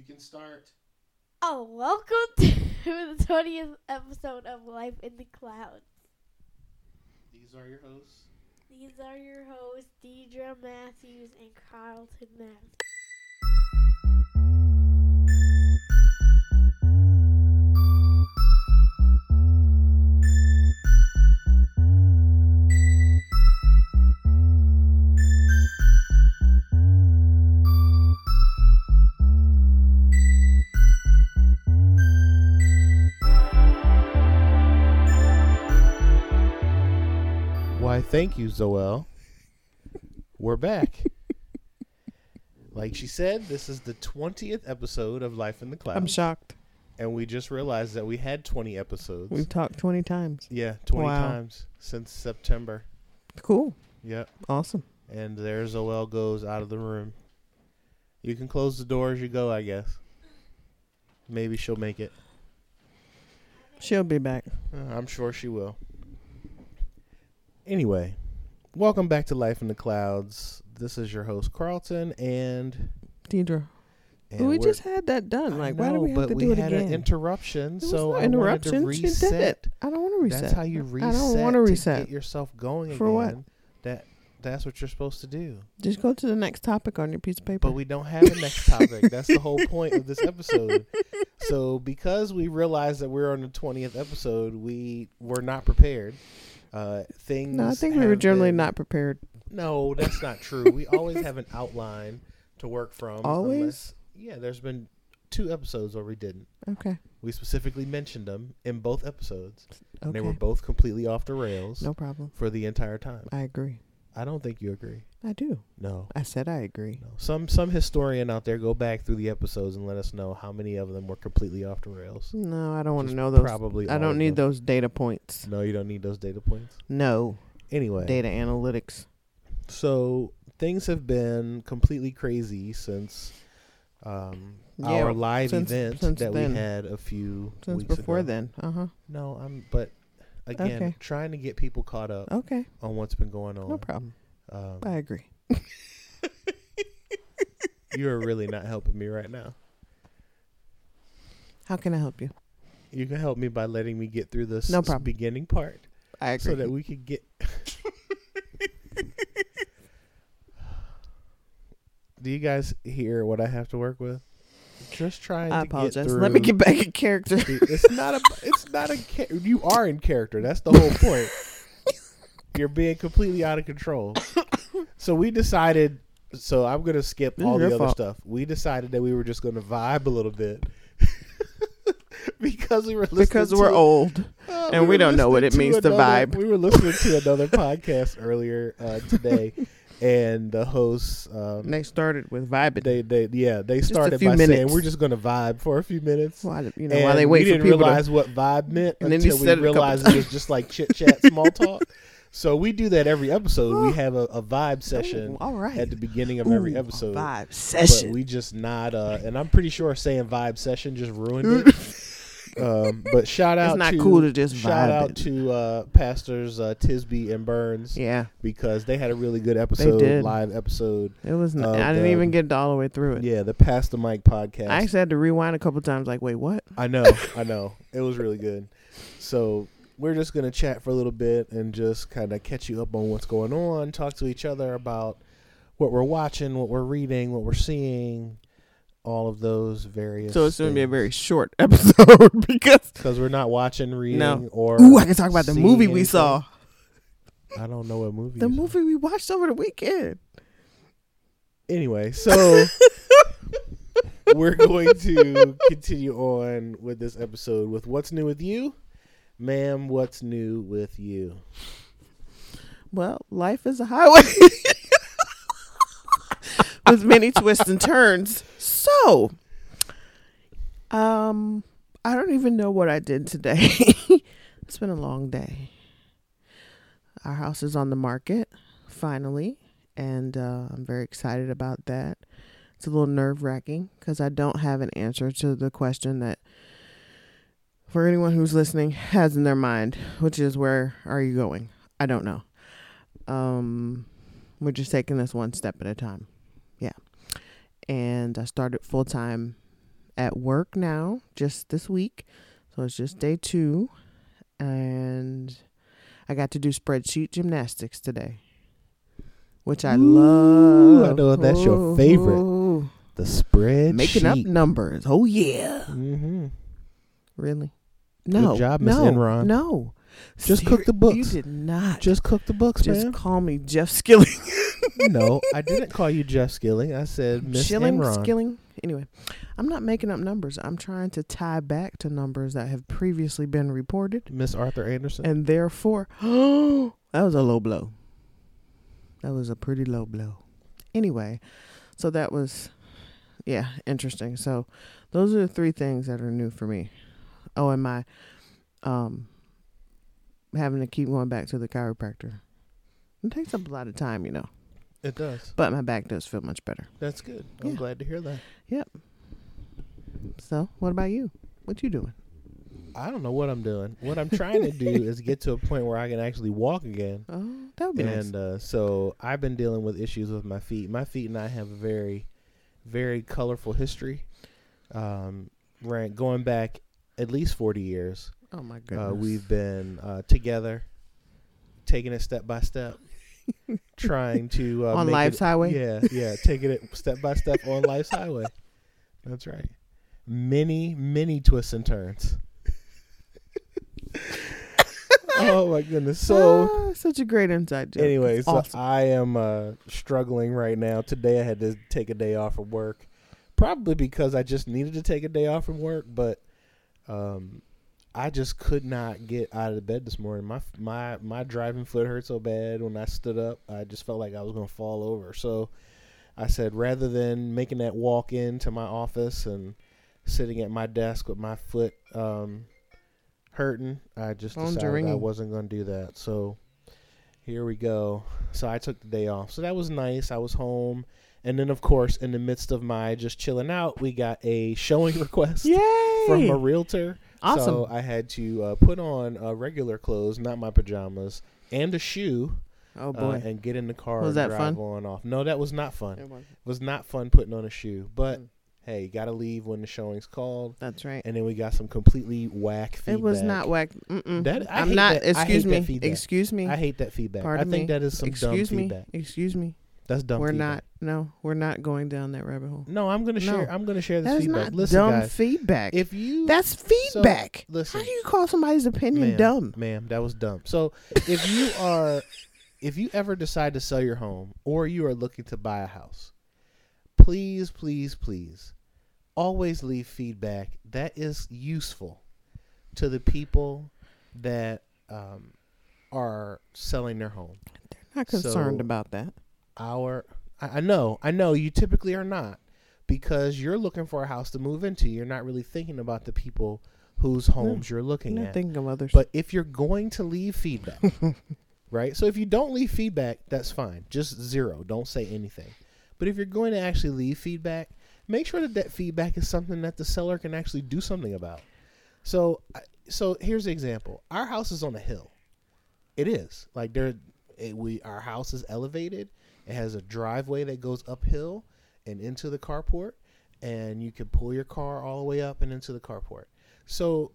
You can start. Oh, welcome to the 20th episode of Life in the Clouds. These are your hosts. These are your hosts, Deidre Matthews and Carlton Matthews. Thank you, Zoel. We're back. like she said, this is the 20th episode of Life in the Clouds. I'm shocked. And we just realized that we had 20 episodes. We've talked 20 times. yeah, 20 Wow. times since September. Cool. Yep. Awesome. And there Zoel goes out of the room. You can close the door as you go, I guess. Maybe she'll make it. She'll be back. Uh, I'm sure she will. Anyway, welcome back to Life in the Clouds. This is your host Carlton, and, Deidre. and we just had that done. Like, why do we have but to we do it had again? an interruption, There was so no I wanted to interruption. She did reset. it. I don't want to reset. That's how you reset. I don't want to reset. get yourself going For what? That that's what you're supposed to do. Just go to the next topic on your piece of paper. But we don't have a next topic. That's the whole point of this episode. So because we realized that we're on the twentieth episode, we were not prepared. Uh, things. no, I think we were generally been- not prepared. No, that's not true. we always have an outline to work from. Always? unless- yeah, there's been two episodes where we didn't. Okay. We specifically mentioned them in both episodes, and they were both completely off the rails no problem. for the entire time. I agree. I don't think you agree. I do. No. I said I agree. No. Some some historian out there go back through the episodes and let us know how many of them were completely off the rails. No, I don't want to know those. Probably. I don't need those data points. No, you don't need those data points. No. Anyway, Data analytics. so things have been completely crazy since um, Yeah, our live since- event since that then. we had a few Since weeks before ago. then. Uh huh. No, I'm. But again, Okay. trying to get people caught up Okay. on what's been going on. No problem. Um, I agree. you're really not helping me right now. How can I help you? You can help me by letting me get through this No problem. beginning part. I agree. so that we could get. Do you guys hear what I have to work with? Just trying I to apologize. get through. Let me get back in character. It's not a. It's not a. You are in character. That's the whole point. You're being completely out of control. So we decided. So I'm gonna skip This all the other fault. stuff. We decided that we were just gonna vibe a little bit. because we were listening because we're to- old. uh, And we were don't know what it means to vibe. We were listening to another podcast earlier uh, today, and the hosts, um, They started with vibing. they, they, yeah, they started by saying we're just going to vibe for a few minutes. while, you know, and while they we wait for didn't people realize to. what vibe meant And until we it realized it was just like chit chat, small talk. So we do that every episode. We have a, a vibe session Ooh, all right. at the beginning of every Ooh, a episode. vibe But session. we just not, uh, and I'm pretty sure saying vibe session just ruined it. um, but shout out it's not to cool to just shout out it. to uh, pastors uh, Tisby and Burns yeah, because they had a really good episode, live episode. it was. N- Of I didn't the- even get all the way through it. Yeah, the Pass the Mic podcast. I actually had to rewind a couple times. Like, wait, what? I know, I know. It was really good. So we're just gonna chat for a little bit and just kind of catch you up on what's going on, talk to each other about what we're watching, what we're reading, what we're seeing, all of those various. So it's going to be a very short episode because. because we're not watching, reading, No. or Ooh, I can talk about the movie we saw. I don't know what movie. The movie we watched over the weekend. Anyway, so we're going to continue on with this episode with what's new with you, ma'am. What's new with you? Well, life is a highway with many twists and turns. So, um, I don't even know what I did today. it's been a long day. Our house is on the market finally, and uh, I'm very excited about that. It's a little nerve wracking because I don't have an answer to the question that, for anyone who's listening, has in their mind, which is where are you going? I don't know. Um, we're just taking this one step at a time. And I started full time at work now, just this week. So it's just day two. And I got to do spreadsheet gymnastics today, which I Ooh, I know that's your favorite. Ooh. The spreadsheet. Making up numbers. Oh, yeah. Mm-hmm. Really? No. job, Miss no, Enron. No. Just cook the books. You did not. Just cook the books, Just man. call me Jeff Skilling. no, I didn't call you Jeff Skilling. I said Miss Shilling, Enron. skilling. Anyway, I'm not making up numbers. I'm trying to tie back to numbers that have previously been reported, Miss Arthur Andersen. and therefore, oh, that was a low blow. That was a pretty low blow. Anyway, so that was, yeah, interesting. So those are the three things that are new for me. Oh, and my, um, having to keep going back to the chiropractor. It takes up a lot of time, you know, it does. but my back does feel much better. That's good. I'm Yeah. glad to hear that. Yep. So, what about you? What you doing? I don't know what I'm doing. What I'm trying to do is get to a point where I can actually walk again. Oh, that would be nice. and uh, so I've been dealing with issues with my feet. My feet and I have a very, very colorful history. Um, right, going back at least 40 years. Oh my goodness. Uh, we've been uh, together, taking it step by step, trying to uh, On life's it- highway? Yeah, yeah, taking it step by step on life's highway. That's right. Many, many twists and turns. oh my goodness! So, Ah, such a great inside joke. anyway, It's so awesome. I am uh, struggling right now. Today, I had to take a day off of work, probably because I just needed to take a day off from work, but um, I just could not get out of the bed this morning. My my my driving foot hurt so bad when I stood up. I just felt like I was going to fall over. So I said rather than making that walk into my office and sitting at my desk with my foot um, hurting, I just decided I wasn't going to do that. So here we go. So I took the day off. So that was nice. I was home. And then, of course, in the midst of my just chilling out, we got a showing request Yay! from a realtor. Awesome. So I had to uh, put on uh, regular clothes, not my pajamas, and a shoe, oh uh, boy. and get in the car Was and that drive fun? on off. No, that was not fun. It It was. not fun putting on a shoe. But Mm. hey, got to leave when the showing's called. That's right. And then we got some completely whack feedback. It was not whack. Mm-mm. That- I I'm hate not. that- I excuse me. feedback. Excuse me. I hate that feedback. Pardon I think me. that is some excuse dumb me. feedback. Excuse me. That's dumb. we're feedback. not. No, we're not going down that rabbit hole. No, I'm gonna No. share. I'm gonna share this That is feedback. not Listen, dumb guys. feedback. If you That's feedback. listen, How do you call somebody's opinion ma'am, dumb? ma'am, that was dumb. So if you are, if you ever decide to sell your home or you are looking to buy a house, please, please, please, always leave feedback that is useful to the people that um, are selling their home. They're not concerned So- about that. Our I, I know I know you typically are not because you're looking for a house to move into. You're not really thinking about the people whose homes you're I'm looking at. thinking of others. But if you're going to leave feedback, right? So if you don't leave feedback, that's fine. Just zero. Don't say anything. But if you're going to actually leave feedback, make sure that that feedback is something that the seller can actually do something about. So, so here's the example. Our house is on a hill. It is like there. It, we our house is elevated. It has a driveway that goes uphill and into the carport, and you can pull your car all the way up and into the carport. So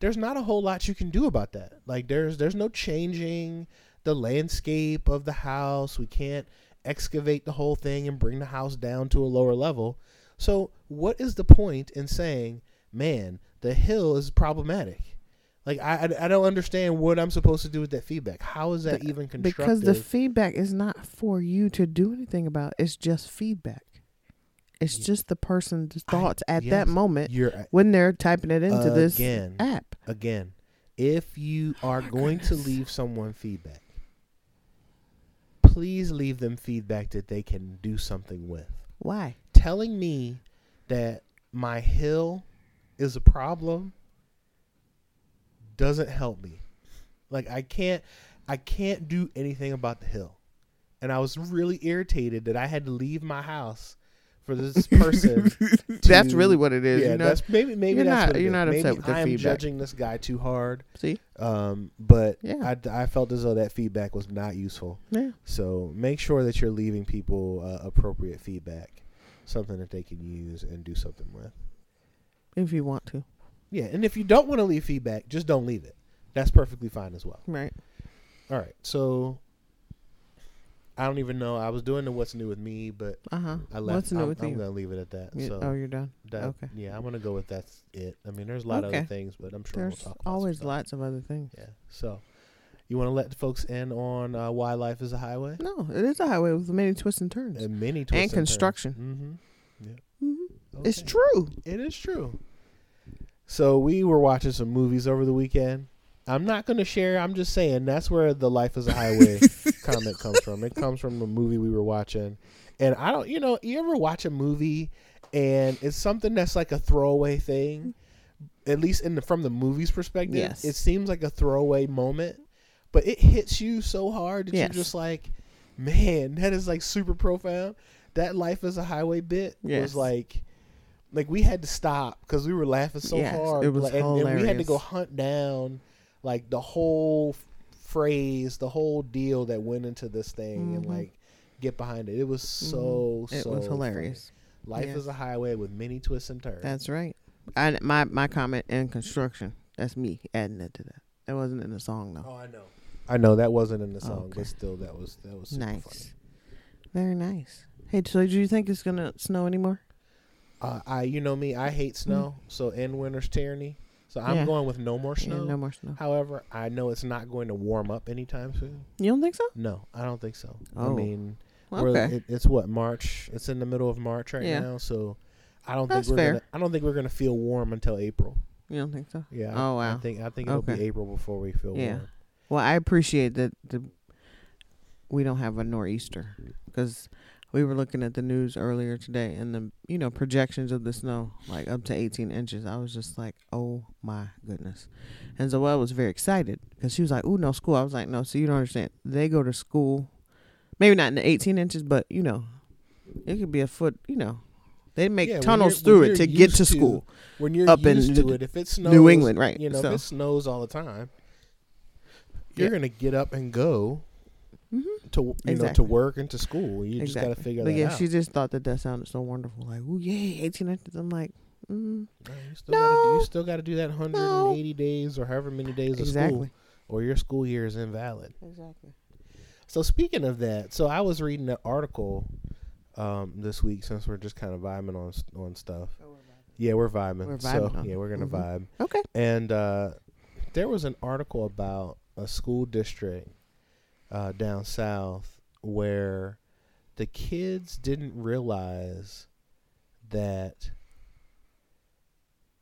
there's not a whole lot you can do about that. Like there's there's no changing the landscape of the house. We can't excavate the whole thing and bring the house down to a lower level. So what is the point in saying, "Man, the hill is problematic"? Like I I, I don't understand what I'm supposed to do with that feedback. How is that The- even constructive? because the feedback is not for you to do anything about. It's just feedback. It's Yeah. just the person's I- thoughts at yes, that moment You're uh, when they're typing it into this app. again, if you oh are Oh going to leave someone feedback, please leave them feedback that they can do something with. Why? Telling me that my hill is a problem doesn't help me. Like I can't I can't do anything about the hill. And I was really irritated that I had to leave my house for this person. That's really what it is. yeah, you know, that's maybe maybe you're that's not- what you're is. not upset maybe with the I'm feedback. judging this guy too hard. see, Um, but Yeah. I, I felt as though that feedback was not useful. yeah, So make sure that you're leaving people uh, appropriate feedback, something that they can use and do something with. if you want to. Yeah, and if you don't want to leave feedback, just don't leave it. That's perfectly fine as well. Right. All right, so I don't even know. I was doing the what's new with me, but Uh huh. I left. What's new I'm, with I'm you? gonna leave it at that. So oh, you're done. that, okay. yeah, I'm gonna go with that's it. I mean, there's a lot of other things, but I'm sure There's we'll talk about some always lots of other things. Yeah. So, you want to let folks in on uh, why life is a highway No, it is a highway with many twists and turns. and many twists And construction. Mm-hmm. Yeah. Mhm. It's true. It is true. So we were watching some movies over the weekend. I'm not going to share. I'm just saying that's where the "Life is a Highway" comment comes from. It comes from a movie we were watching, and I don't. You know, you ever watch a movie and it's something that's like a throwaway thing, at least in the from the movie's perspective. Yes. It seems like a throwaway moment, but it hits you so hard that Yes. you're just like, man, that is like super profound. That "Life is a Highway" bit Yes. was like like we had to stop because we were laughing so Yes, hard. it was like, and, and we had to go hunt down like the whole phrase, the whole deal that went into this thing, and Mhm. like get behind it. It was so Mhm. It so was funny. hilarious. Life Yes. is a highway with many twists and turns. That's right. I my my comment in construction. That's me adding it to that. That wasn't in the song though. oh, I know. I know that wasn't in the song, Okay. but still, that was that was super nice. funny. Very nice. Hey, so do you think it's gonna snow anymore? Uh, I, you know me, I hate snow. So in winter's tyranny. So I'm Mm. Yeah. going with no more Yeah, snow. no more snow. However, I know it's not going to warm up anytime soon. You don't think so? No, I don't think so. I Oh. mean, we're, Okay. it, it's what March. It's in the middle of March right Yeah. now, so I don't That's think we're fair. gonna. I don't think we're gonna feel warm until April. You don't think so? Yeah. Oh, I, I think I think it'll be April before we feel Yeah. warm. Well, I appreciate that the we don't have a nor'easter because we were looking at the news earlier today and the you know projections of the snow like up to 18 inches. I was just like, oh my goodness, and Zoelle was very excited because she was like, oh no school. I was like, no, so you don't understand. They go to school, maybe not in the 18 inches, but you know, it could be a foot. You know, they make Yeah, tunnels through it to get to to school. When you're Up in to New- it, if it snows, New England, right, You know, so- if it snows all the time, you're Yeah. gonna get up and go. To you know to work and to school. You just gotta figure But that yeah, out. she just thought that that sounded so wonderful. Like, oh yeah, 18 inches. I'm like, mm, No, you still gotta do, No. you still got to do that 180 days or however many days of school, or your school year is invalid. exactly. So speaking of that, so I was reading an article um, this week since we're just kind of vibing on on stuff. Yeah, we're vibing. We're so vibing on yeah, we're gonna Mhm. vibe. Okay. And uh, there was an article about a school district uh, down south where the kids didn't realize that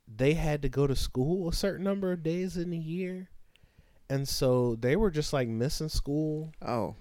they had to go to school a certain number of days in a year. And so they were just like missing school. Oh,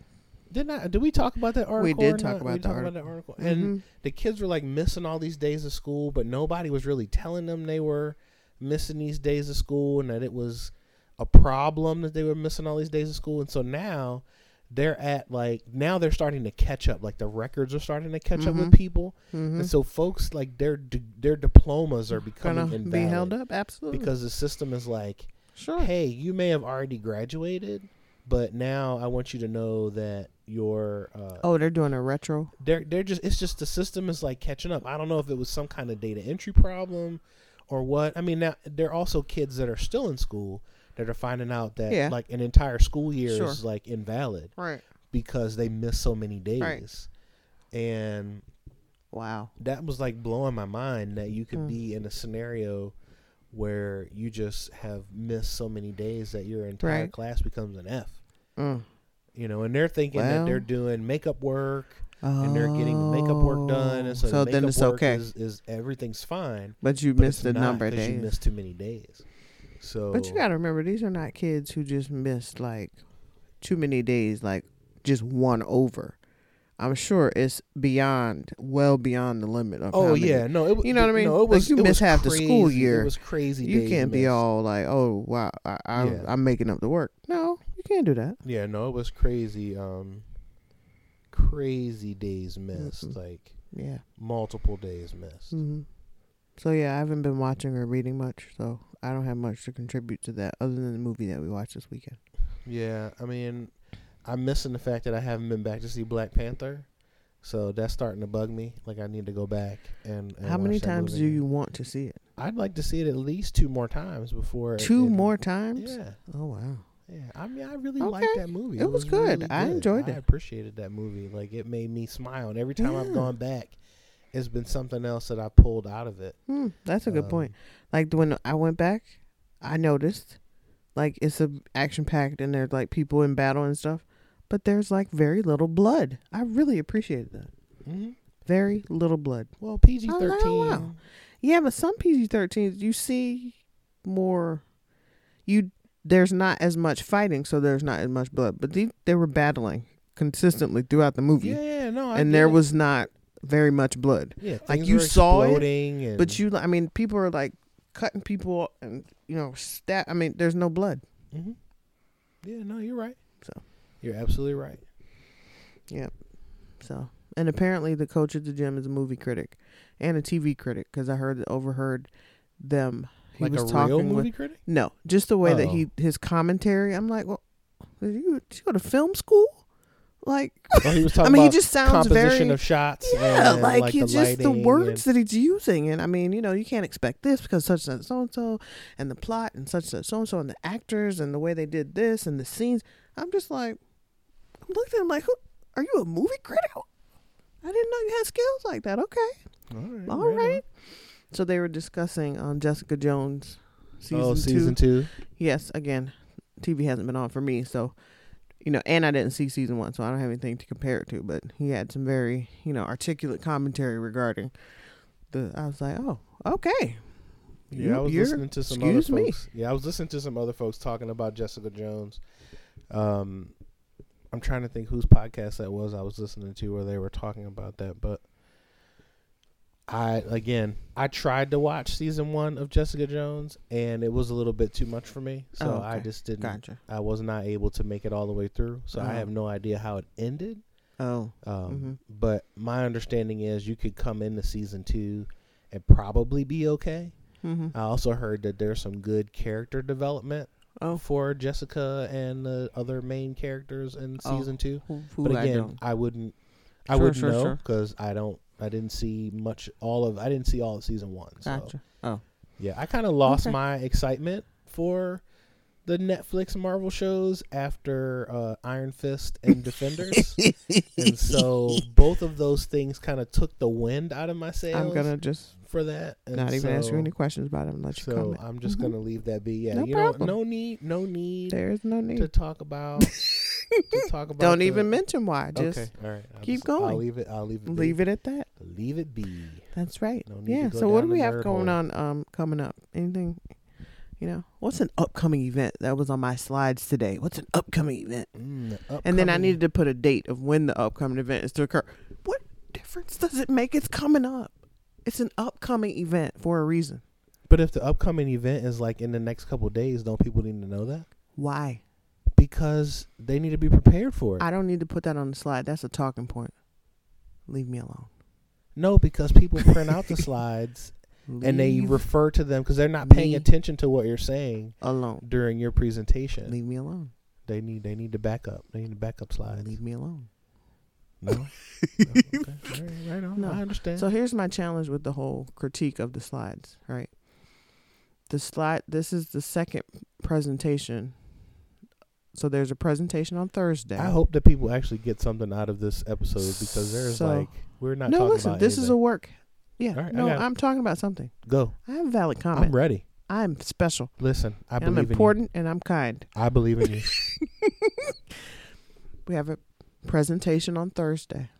Didn't I? Did we talk about that article? We did talk about we about that article. article. And the kids were like missing all these days of school, but nobody was really telling them they were missing these days of school and that it was a problem that they were missing all these days of school. And so now they're at like now they're starting to catch up. Like the records are starting to catch up with Mhm. people, Mhm. and so folks like their d- their diplomas are becoming gonna invalid be held up. Absolutely, because the system is like, sure. hey, you may have already graduated, but now I want you to know that your uh, Oh, they're doing a retro. they're they're just it's just the system is like catching up. I don't know if it was some kind of data entry problem or what. I mean, now there are also kids that are still in school that are finding out that Yeah. like an entire school year Sure. is like invalid Right. because they missed so many days. Right. And Wow. that was like blowing my mind that you could Mm. be in a scenario where you just have missed so many days that your entire Right. class becomes an F. Mm. You know, and they're thinking that they're doing makeup work and they're getting makeup work done, and so, Oh, so the then it's work okay. is, is everything's fine. but you but missed the number of days. You missed too many days. So, But you got to remember, these are not kids who just missed like too many days, like just one over. I'm sure it's beyond, well beyond the limit of. oh many- yeah, no, it, You know what I mean? No, it Like, was you it miss was half the school year. It was crazy. You can't be missed. all like, "Oh wow, I, I, Yeah. I'm making up the work." No, you can't do that. Yeah, no, it was crazy. Um, crazy days missed, Mm-mm. like Yeah. multiple days missed. Mm-hmm. So yeah, I haven't been watching or reading much, so I don't have much to contribute to that other than the movie that we watched this weekend. Yeah, I mean, I'm missing the fact that I haven't been back to see Black Panther, so that's starting to bug me. Like I need to go back and. and How many times do you want to see it? I'd like to see it at least two more times before. Two it- more times. Yeah, Oh wow. yeah. I mean, I really Okay. liked that movie. It was good. I enjoyed it. I appreciated that movie. Like it made me smile, and every time I've Yeah. gone back, it's been something else that I pulled out of it. Hmm, that's a good point. Um, Like when I went back, I noticed like it's a action packed and there's like people in battle and stuff, but there's like very little blood. I really appreciated that. mhm. Very little blood. Well, PG Oh, thirteen. wow. Yeah, but some PG 13s you see more you there's not as much fighting, so there's not as much blood. But they they were battling consistently throughout the movie. Yeah, yeah, no, I and there it. was not very much blood. yeah, like, you saw it, and, But you I mean people are like cutting people and you know stab I mean there's no blood. hmm Yeah, no, you're right. So. you're absolutely right. Yeah. So, and apparently the coach at the gym is a movie critic and a TV critic because I heard overheard them. He like was a talking real movie with critic. no, just the way that Oh. he his commentary. I'm like, well, did you, did you go to film school? Like, Oh, he was talking I mean, he just sounds composition very of shots. yeah, and, like, like he's the just the words and- that he's using, and I mean, you know, you can't expect this because such and so and so, and the plot and such and so and so, and the actors and the way they did this and the scenes. I'm just like, I'm looking at him like, who are you a movie critic? I didn't know you had skills like that. Okay, All right. all right right. So they were discussing um, Jessica Jones season oh, two. season two. Yes, again, TV hasn't been on for me, so you know, and I didn't see season one, so I don't have anything to compare it to. But he had some very, you know, articulate commentary regarding the. I was like, oh, okay. Yeah, I was listening to some other me. folks. Yeah, I was listening to some other folks talking about Jessica Jones. Um, I'm trying to think whose podcast that was I was listening to where they were talking about that, but I again I tried to watch season one of Jessica Jones and it was a little bit too much for me, so Oh, I just didn't. Gotcha. I was not able to make it all the way through, so I Oh. have no idea how it ended. Oh, Um, Mhm. But my understanding is you could come into season two and probably be okay. mm-hmm. I also heard that there's some good character development oh, for Jessica and the other main characters in Oh, season two. who, who But I again, don't. I, wouldn't, I Sure, wouldn't sure, know sure. because I don't, I didn't see much. All of, I didn't see all of season one. So Gotcha. Oh, yeah, I kind of lost Okay. my excitement for the Netflix Marvel shows after uh, Iron Fist and Defenders. and so both of those things kind of took the wind out of my sails I'm gonna just for that. And not even ask you any questions about it and let you So. I'm just Mhm. gonna leave that be. Yeah, No you problem. know, no need, no need There is no need to talk about. to talk about. Don't the- even mention why. Just okay, all right. I'll keep just- I'll going. leave it. I'll leave it. leave it at that. Leave it be. That's right. No yeah. So what do we have going hole. on um coming up? Anything you know? What's an upcoming event that was on my slides today? What's an upcoming event? Mm, the And then I needed to put a date of when the upcoming event is to occur. What difference does it make? It's coming up. It's an upcoming event for a reason. But if the upcoming event is like in the next couple of days, don't people need to know that? Why? Because they need to be prepared for it. I don't need to put that on the slide. That's a talking point. Leave me alone. no, because people print out the slides and they refer to them because they're not paying attention to what you're saying alone. during your presentation. Leave me alone. They need they need to back up. They need to back up slides. Leave me alone. No. No? Okay. Right, right on. No. I understand. So here's my challenge with the whole critique of the slides, right? The slide this is the second presentation. So there's a presentation on Thursday. I hope that people actually get something out of this episode because there's So- like we're not No, talking listen, about this is a work. Yeah. Right, no, I'm talking about something. go. I have a valid I'm ready. I'm special. Listen, I and I'm believe in important and I'm kind. I believe in you. We have a presentation on Thursday.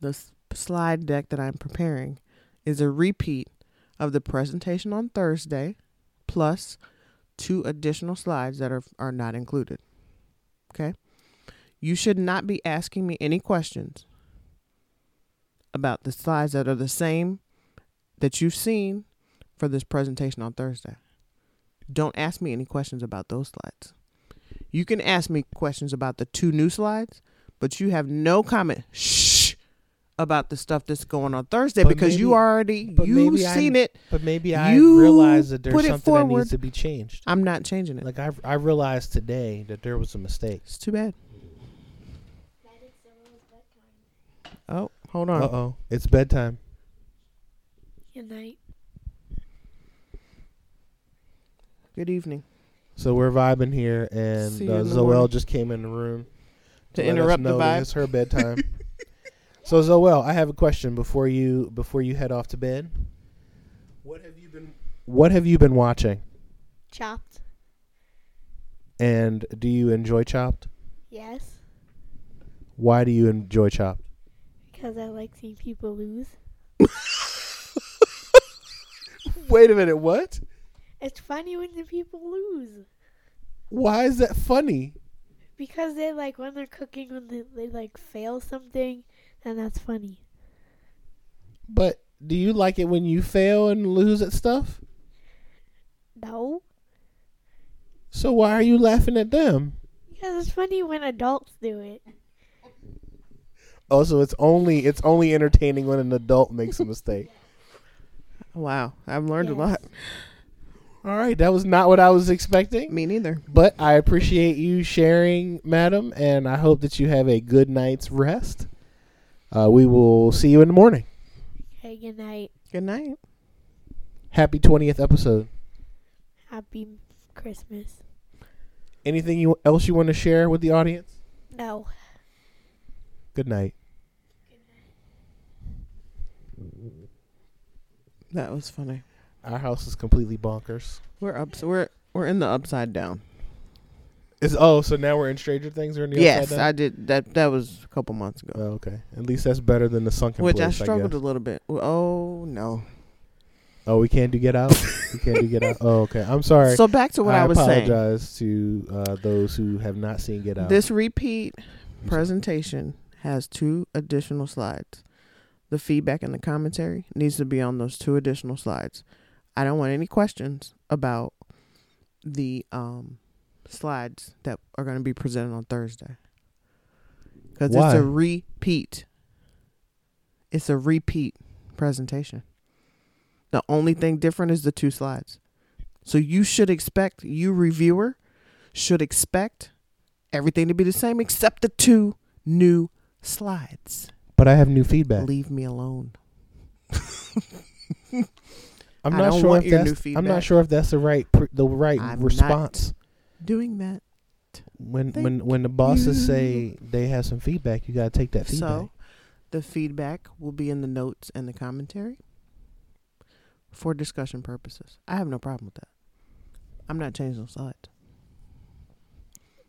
The s- slide deck that I'm preparing is a repeat of the presentation on Thursday plus two additional slides that are are not included. Okay? You should not be asking me any questions about the slides that are the same that you've seen for this presentation on Thursday. Don't ask me any questions about those slides. You can ask me questions about the two new slides, but you have no comment shh about the stuff that's going on Thursday But because you already you've maybe I- seen it. But maybe I You realize that there's put it something that needs to be changed. I'm not changing it. Like I I realized today that there was a mistake. It's too bad. That is Cyril's bedtime. Oh, hold on. Uh oh, it's bedtime. Good night. Good evening. So we're vibing here, and See uh, Zoel just came in the room To let us interrupt the know that vibe. It's her bedtime. so Zoel, I have a question before you before you head off to bed. What have you been What have you been watching? Chopped. And do you enjoy Chopped? Yes. Why do you enjoy Chopped? Because I like seeing people lose. Wait a minute, what? It's funny when the people lose. Why is that funny? Because they like when they're cooking when they, they like fail something, and that's funny. But do you like it when you fail and lose at stuff? No. So why are you laughing at them? Because it's funny when adults do it. Oh, also, it's only it's only entertaining when an adult makes a mistake. Wow, I've learned a lot. All right, that was not what I was expecting. Me neither. But I appreciate you sharing, madam, and I hope that you have a good night's rest. Uh, we will see you in the morning. Okay, good night. Good night. Happy 20th episode. Happy Christmas. Anything you, else you want to share with the audience? No. Good night. Good night. That was funny. Our house is completely bonkers. We're up. So we're we're in the upside down. Is oh, so now we're in Stranger Things or in the yes. I did that. That was a couple months ago. Oh, okay. At least that's better than the sunken Which I place. struggled guess. a little bit. Oh no. Oh, we can't do Get Out. we can't do Get Out. Oh, okay. I'm sorry. So back to what I, was saying. apologize to uh, those who have not seen Get Out. This repeat presentation has two additional slides. The feedback and the commentary needs to be on those two additional slides. I don't want any questions about the um, slides that are going to be presented on Thursday. Because it's a repeat. It's a repeat presentation. The only thing different is the two slides. So you should expect, you reviewer, should expect everything to be the same except the two new slides. but I have new feedback. Leave me alone. I'm I not sure if your that's. new I'm not sure if that's the right pr- the right I'm response. Doing that. When Thank when when the bosses you. say they have some feedback, you gotta take that feedback. So, the feedback will be in the notes and the commentary for discussion purposes. I have no problem with that. I'm not changing the slides.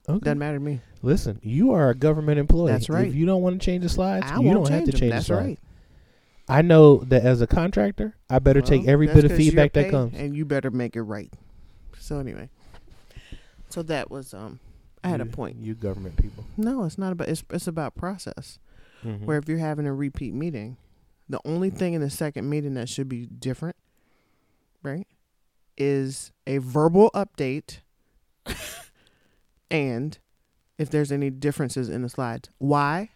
okay. Doesn't matter to me. Listen, you are a government employee. That's right. If you don't want to change the slides, I you don't have to them. change That's the slides. right. I know that as a contractor, I better take every bit of feedback that comes. and you better make it right. So anyway, so that was um, I had a point. You government people. No, it's not about. It's it's about process. Mhm. Where if you're having a repeat meeting, the only thing in the second meeting that should be different, right, is a verbal update, and if there's any differences in the slides, why?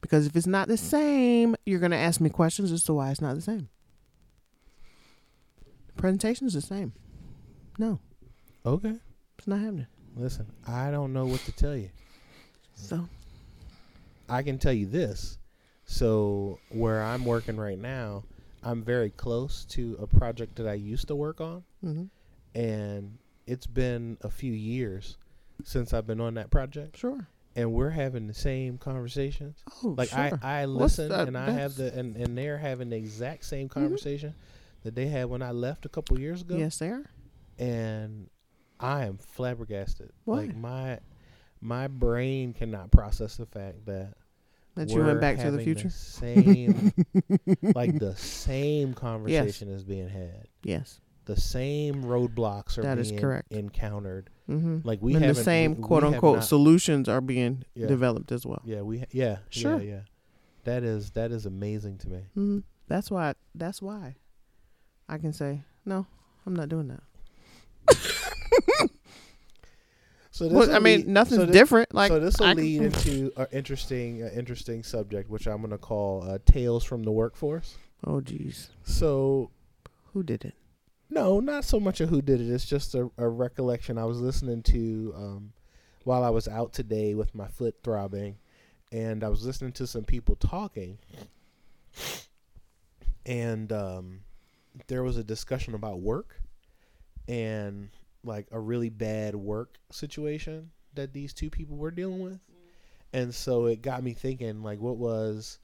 Because if it's not the same, you're gonna ask me questions as to why it's not the same. The presentation is the same. No, Okay. It's not happening. Listen, I don't know what to tell you. So I can tell you this. So where I'm working right now, I'm very close to a project that I used to work on, hmm and it's been a few years since I've been on that project, sure. and we're having the same conversations. Oh, Like sure. I, I listen and I have the and, and they're having the exact same Mhm. conversation that they had when I left a couple years ago. yes, they are. And I am flabbergasted. Like my my brain cannot process the fact that That you went back to the future. same like the same conversation is being had. Yes. The same roadblocks are That is being correct. encountered. Mm-hmm. Like we and the same we- we quote have unquote not- solutions are being Yeah. developed as well. Yeah, we yeah, Sure. yeah, yeah. That is that is amazing to me. Mm-hmm. That's why. That's why I can say no. I'm not doing that. So Well, I mean, lead- nothing's so thi- different. Like so this will lead into an interesting, uh, interesting subject, which I'm going to call uh, "Tales from the Workforce." Oh, jeez. So, who did it? no, not so much a who did it. It's just a, a recollection I was listening to um, while I was out today with my foot throbbing, and I was listening to some people talking, and um, there was a discussion about work, and like a really bad work situation that these two people were dealing with. Mm-hmm. And so it got me thinking like what was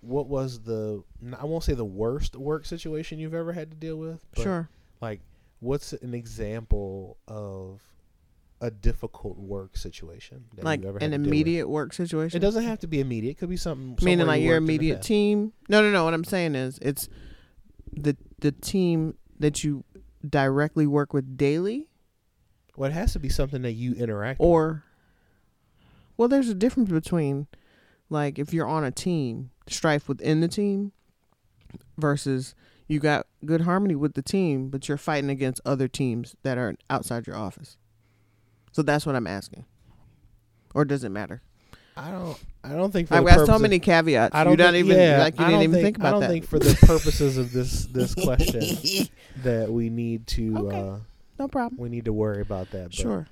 what was the I won't say the worst work situation you've ever had to deal with, but Sure. like what's an example of a difficult work situation that Like you've ever an had to deal with? immediate work situation. It doesn't have to be immediate. It could be something. meaning like you your worked in the immediate team. No, no, no. What I'm saying is it's the the team that you directly work with daily Well, it has to be something that you interact. with. or well there's a difference between like if you're on a team strife within the team versus you got good harmony with the team but you're fighting against other teams that are outside your office so that's what i'm asking or does it matter I don't. I don't think for i've got so many caveats I don't not think- even yeah, like you I didn't even think, think about I don't that think for the purposes of this this question that we need to Okay. uh, no problem we need to worry about that. But sure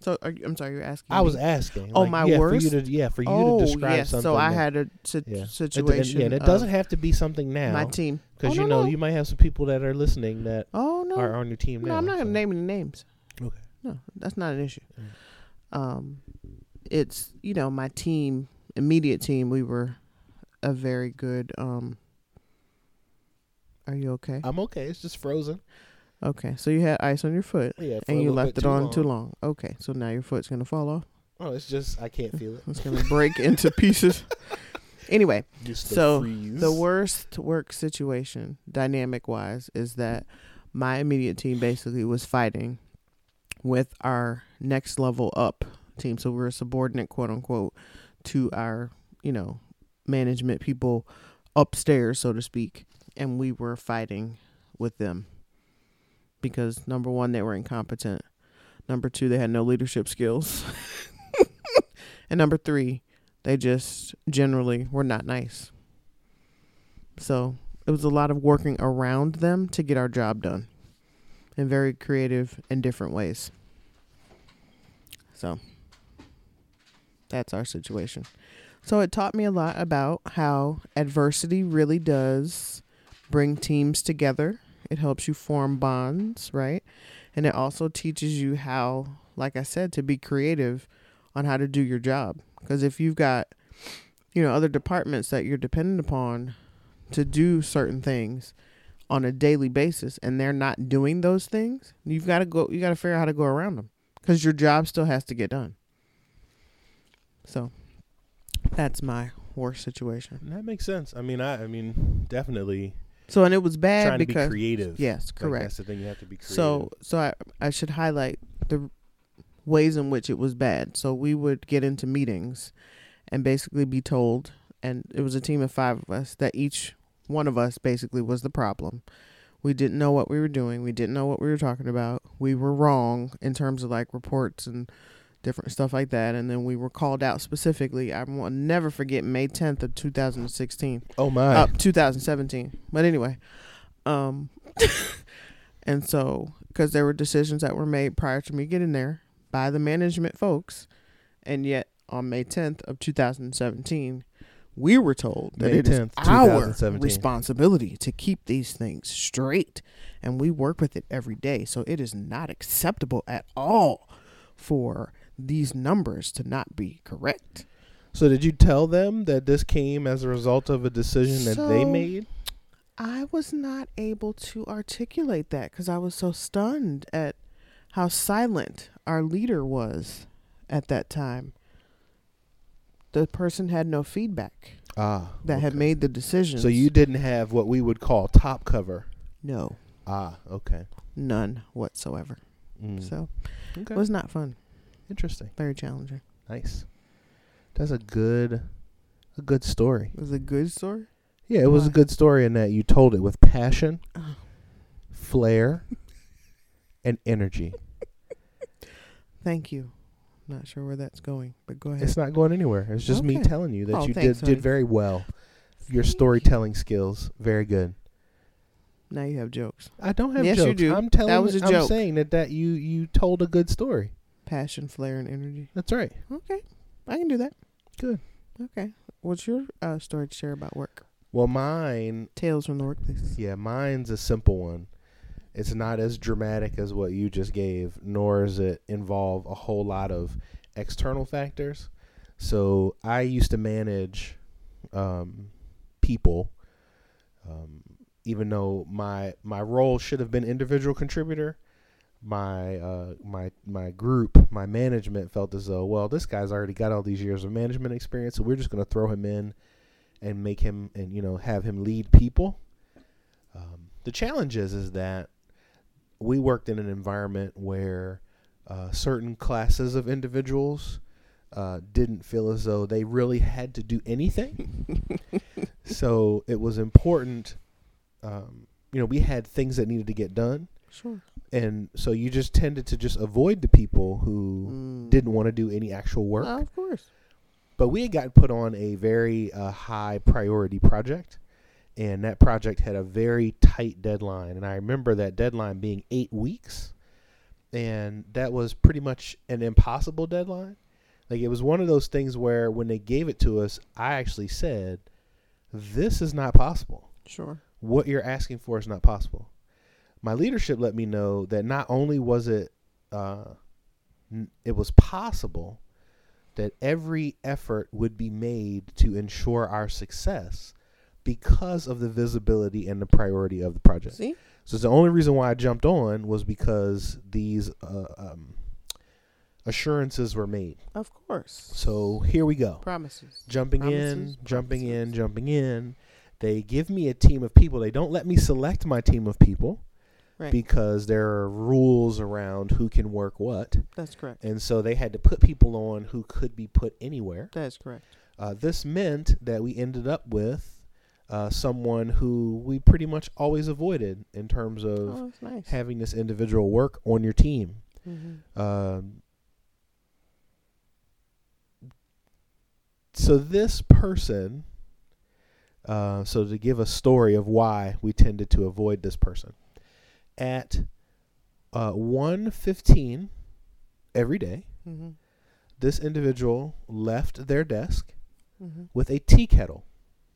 so are you, i'm sorry you're asking I me. was asking. Oh, like, my yeah, worst? For you to, yeah, for you oh to describe yes something. so i that- had a si- yeah. It- and- situation yeah, and it doesn't have to be something now. my team because Oh, you no, know no. you might have some people that are listening that oh no are on your team no now. i'm not going to name any names Okay. No, that's not an issue. Mm. Um, it's you know my team, immediate team. We were a very good. Um, are you okay? I'm okay. It's just frozen. Okay, so you had ice on your foot Yeah, and you left it on too long. Okay, so now your foot's gonna fall off. Oh, it's just I can't feel it. It's gonna break into pieces. Anyway, So, freeze. the worst work situation, dynamic wise, is that my immediate team basically was fighting with our next level up team. So we're a subordinate, quote unquote, to our, you know, management people upstairs, so to speak. And we were fighting with them because number one, they were incompetent. Number two, they had no leadership skills. and number three, they just generally were not nice. So it was a lot of working around them to get our job done in very creative and different ways. So that's our situation. So it taught me a lot about how adversity really does bring teams together. It helps you form bonds, right? And it also teaches you how, like I said, to be creative on how to do your job. Because if you've got, you know, other departments that you're dependent upon to do certain things on a daily basis and they're not doing those things, you've got to go, you got to figure out how to go around them because your job still has to get done. So that's my worst situation. that makes sense. I mean, I I mean, definitely So, and it was bad trying to be because, creative. yes, Like, correct. that's the thing. You have to be creative. So, so I, I should highlight the ways in which it was bad. So we would get into meetings and basically be told, and it was a team of five of us, that each one of us basically was the problem. We didn't know what we were doing. We didn't know what we were talking about. We were wrong in terms of like reports and different stuff like that. And then we were called out specifically. I will never forget May 10th of 2016 oh my, up 2017 but anyway um and so because there were decisions that were made prior to me getting there by the management folks and yet on may 10th of 2017 we were told that May it is 10th, our responsibility to keep these things straight and we work with it every day so it is not acceptable at all for these numbers to not be correct So did you tell them that this came as a result of a decision that they made? I was not able to articulate that because I was so stunned at how silent our leader was at that time. The person had no feedback Ah, that had made the decision. So you didn't have what we would call top cover. no, Ah, okay. none whatsoever. Mm. So okay. it was not fun. Interesting. Very challenging. Nice. That's a good, a good story. It was a good story. Yeah, it was a good story in that you told it with passion, Oh. flair, and energy. Thank you. Not sure where that's going, but go ahead. It's not going anywhere. It's just me telling you that Oh, you thanks, did honey. did very well. Your Thank storytelling skills, very good. now you have jokes. I don't have Yes, you jokes. do. I'm telling. That was a I'm joke. saying that that you you told a good story. Passion, flair, and energy. That's right. Okay, I can do that. Good. Okay. What's your uh, story to share about work? Well, mine Tales from the workplace. Yeah, mine's a simple one. It's not as dramatic as what you just gave, nor does it involve a whole lot of external factors. So I used to manage um, people, um, even though my my role should have been individual contributor. My uh, my my group, my management felt as though, well, this guy's already got all these years of management experience, so we're just going to throw him in and make him and you know have him lead people. Um, the challenge is is that we worked in an environment where uh, certain classes of individuals uh, didn't feel as though they really had to do anything. so it was important. Um, you know, we had things that needed to get done, Sure. And so you just tended to just avoid the people who Mm. didn't want to do any actual work. Of course. But we had gotten put on a very uh, high priority project, and that project had a very tight deadline. And I remember that deadline being eight weeks, and that was pretty much an impossible deadline. Like it was one of those things where when they gave it to us, I actually said, "This is not possible. Sure. What you're asking for is not possible." My leadership let me know that not only was it, uh, it was possible that every effort would be made to ensure our success because of the visibility and the priority of the project. See? So the only reason why I jumped on was because these uh, um, assurances were made. Of course. So here we go. Promises. Jumping in, Promises, jumping in, jumping in. They give me a team of people. They don't let me select my team of people Right. because there are rules around who can work what. That's correct. And so they had to put people on who could be put anywhere. That's correct. Uh, this meant that we ended up with uh, someone who we pretty much always avoided in terms of Oh, nice. having this individual work on your team. mm-hmm. Um, so this person, uh, so to give a story of why we tended to avoid this person, at uh, 1.15 every day, Mm-hmm. this individual left their desk Mm-hmm. with a tea kettle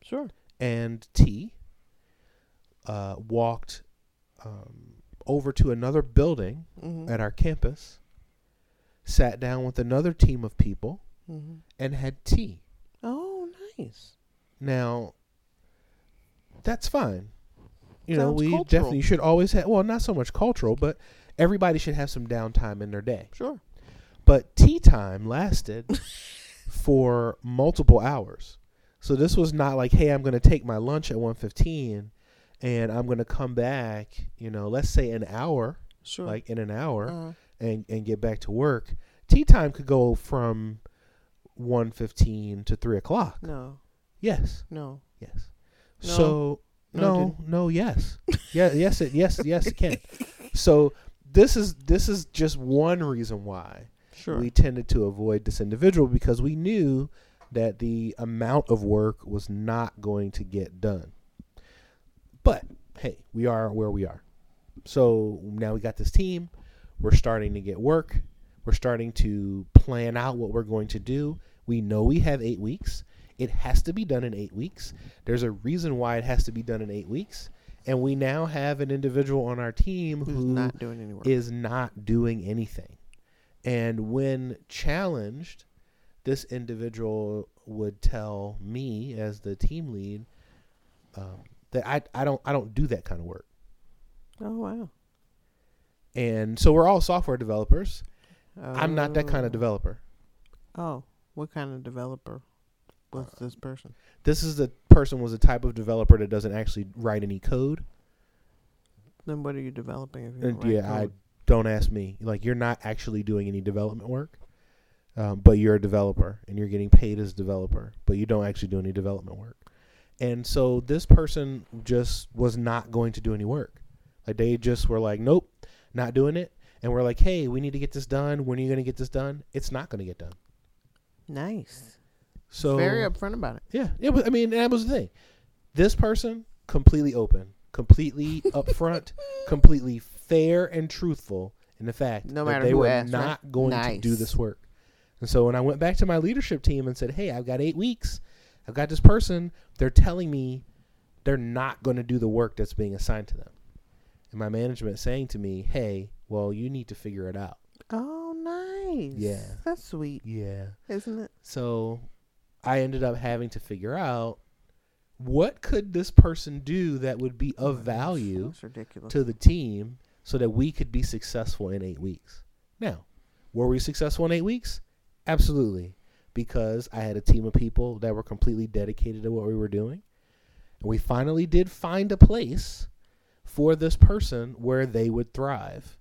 Sure. and tea, uh, walked um, over to another building Mm-hmm. at our campus, sat down with another team of people, mm-hmm. and had tea. Oh, nice. Now, that's fine. You know, we cultural. definitely should always have, well, not so much cultural, but everybody should have some downtime in their day. Sure. But tea time lasted for multiple hours. So this was not like, hey, I'm going to take my lunch at 1:15 and I'm going to come back, you know, let's say an hour, Sure. like in an hour uh, and and get back to work. Tea time could go from 1:15 to 3 o'clock. no, Yes. no. Yes. No. So No, no, no, yes, yeah, yes, it, yes, yes, it can. So this is this is just one reason why Sure. we tended to avoid this individual because we knew that the amount of work was not going to get done. But hey, we are where we are. So now we got this team. We're starting to get work. We're starting to plan out what we're going to do. We know we have eight weeks. It has to be done in eight weeks. There's a reason why it has to be done in eight weeks. And we now have an individual on our team Who's who not doing any work? is not doing anything. And when challenged, this individual would tell me as the team lead um, that I, I don't I don't do that kind of work. oh wow. And so we're all software developers. I'm not that kind of Oh. developer. Oh, what kind of developer was this person? This is the person was the type of developer that doesn't actually write any code. Then what are you developing? If you And don't write yeah, I don't ask me. Like you're not actually doing any development work, um, but you're a developer and you're getting paid as a developer, but you don't actually do any development work. And so this person just was not going to do any work. Like they just were like, nope, not doing it. And we're like, hey, we need to get this done. When are you going to get this done? It's not going to get done. nice. So Very upfront about it. yeah, it was. I mean, that was the thing. This person completely open, completely upfront, completely fair and truthful in the fact No that they were asked, right? not going to do this work. And so when I went back to my leadership team and said, "Hey, I've got eight weeks. I've got this person. They're telling me they're not going to do the work that's being assigned to them." and my management saying to me, "Hey, well, you need to figure it out." Oh, nice. Yeah. That's sweet, Yeah. isn't it? So I ended up having to figure out what could this person do that would be of value to the team so that we could be successful in 8 weeks. Now, were we successful in 8 weeks? Absolutely. Because I had a team of people that were completely dedicated to what we were doing. And we finally did find a place for this person where they would thrive.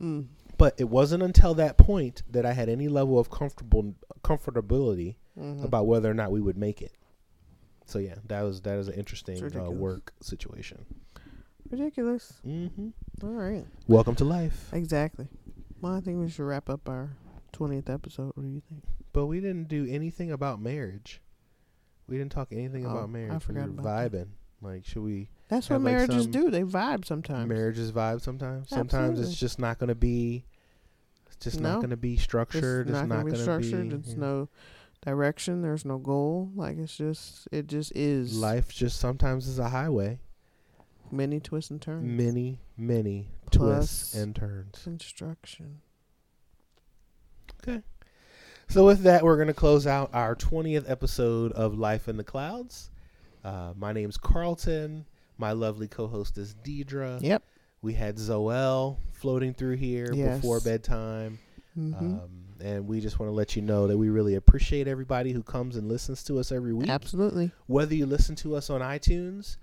Mm. But it wasn't until that point that I had any level of comfortable comfortability Mhm. about whether or not we would make it. So yeah, that was that is an interesting uh, work situation. ridiculous. Mm-hmm. All right. Welcome to life. Exactly. Well, I think we should wrap up our twentieth episode. What do you think? But we didn't do anything about marriage. We didn't talk anything Oh, I about marriage. We forgot were about that. vibing. Like, should we? That's what like, marriages do. They vibe sometimes. Marriages vibe sometimes. Sometimes it's just not going to be. It's just not going to be structured. It's not, not gonna be structured. be. It's yeah. no direction. There's no goal. Like it's just it just is Life just sometimes is a highway. many twists and turns. Many, many twists Plus and turns. Construction. Okay. So with that, we're going to close out our 20th episode of Life in the Clouds. Uh, my name's Carlton. My lovely co-host is Deidre. Yep. We had Zoel floating through here Yes. before bedtime. hmm Um, and we just want to let you know that we really appreciate everybody who comes and listens to us every week. Absolutely. Whether you listen to us on iTunes,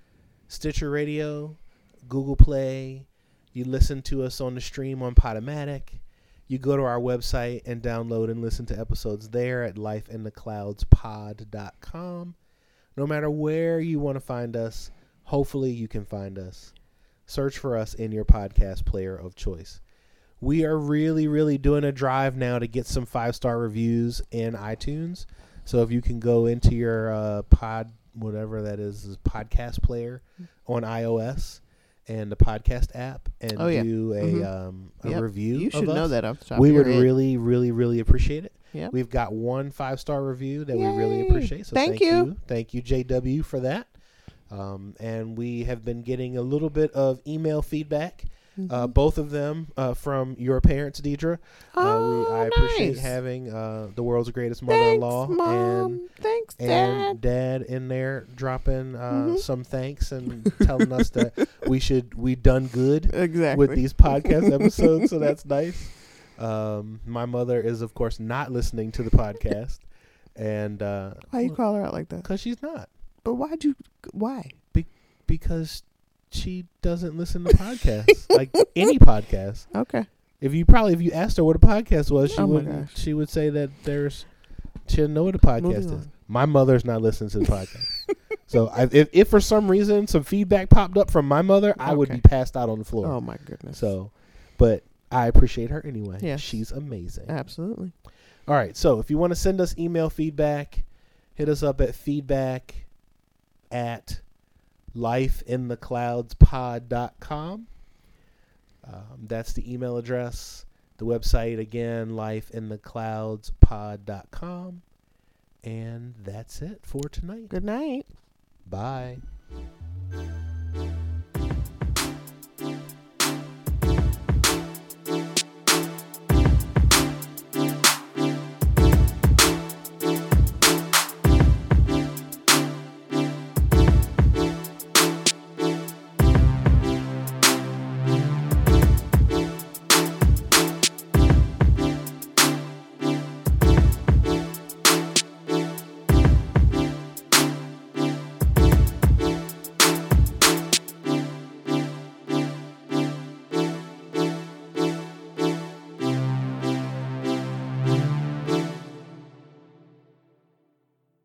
Stitcher Radio, Google Play, you listen to us on the stream on Podomatic, you go to our website and download and listen to episodes there at lifeinthecloudspod.com. No matter where you want to find us, hopefully you can find us. Search for us in your podcast player of choice. We are really, really doing a drive now to get some five star reviews in iTunes. So if you can go into your uh, pod, whatever that is, is podcast player on iOS and the podcast app, and Oh, yeah. do a Mhm. um, a Yep. review. You should know that off the top We would head. really, really, really appreciate it. Yep. We've got one five star review that we really appreciate. So Thank thank, you. you. Thank you, JW, for that. Um, and we have been getting a little bit of email feedback, uh, Mhm. both of them uh, from your parents, Deidre. oh, uh, we, I appreciate having uh, the world's greatest mother-in-law Thanks, and Thanks, Dad. and dad in there dropping uh, Mhm. some thanks and telling us that we should we done good exactly. with these podcast episodes. So that's nice. Um, my mother is of course not listening to the podcast, and uh, Why you call her out like that? because she's not But why'd you? Why? because she doesn't listen to podcasts like any podcast. Okay. If you probably if you asked her what a podcast was, she Oh would she would say that there's she didn't know what a podcast Moving is. on. My mother's not listening to the podcast. so I, if if for some reason some feedback popped up from my mother, I would be passed out on the floor. Oh my goodness. So, but I appreciate her anyway. Yes. She's amazing. absolutely. All right. So if you want to send us email feedback, hit us up at feedback at lifeinthecloudspod.com. Um, that's the email address. The website again, lifeinthecloudspod.com. And that's it for tonight. Good night. Bye.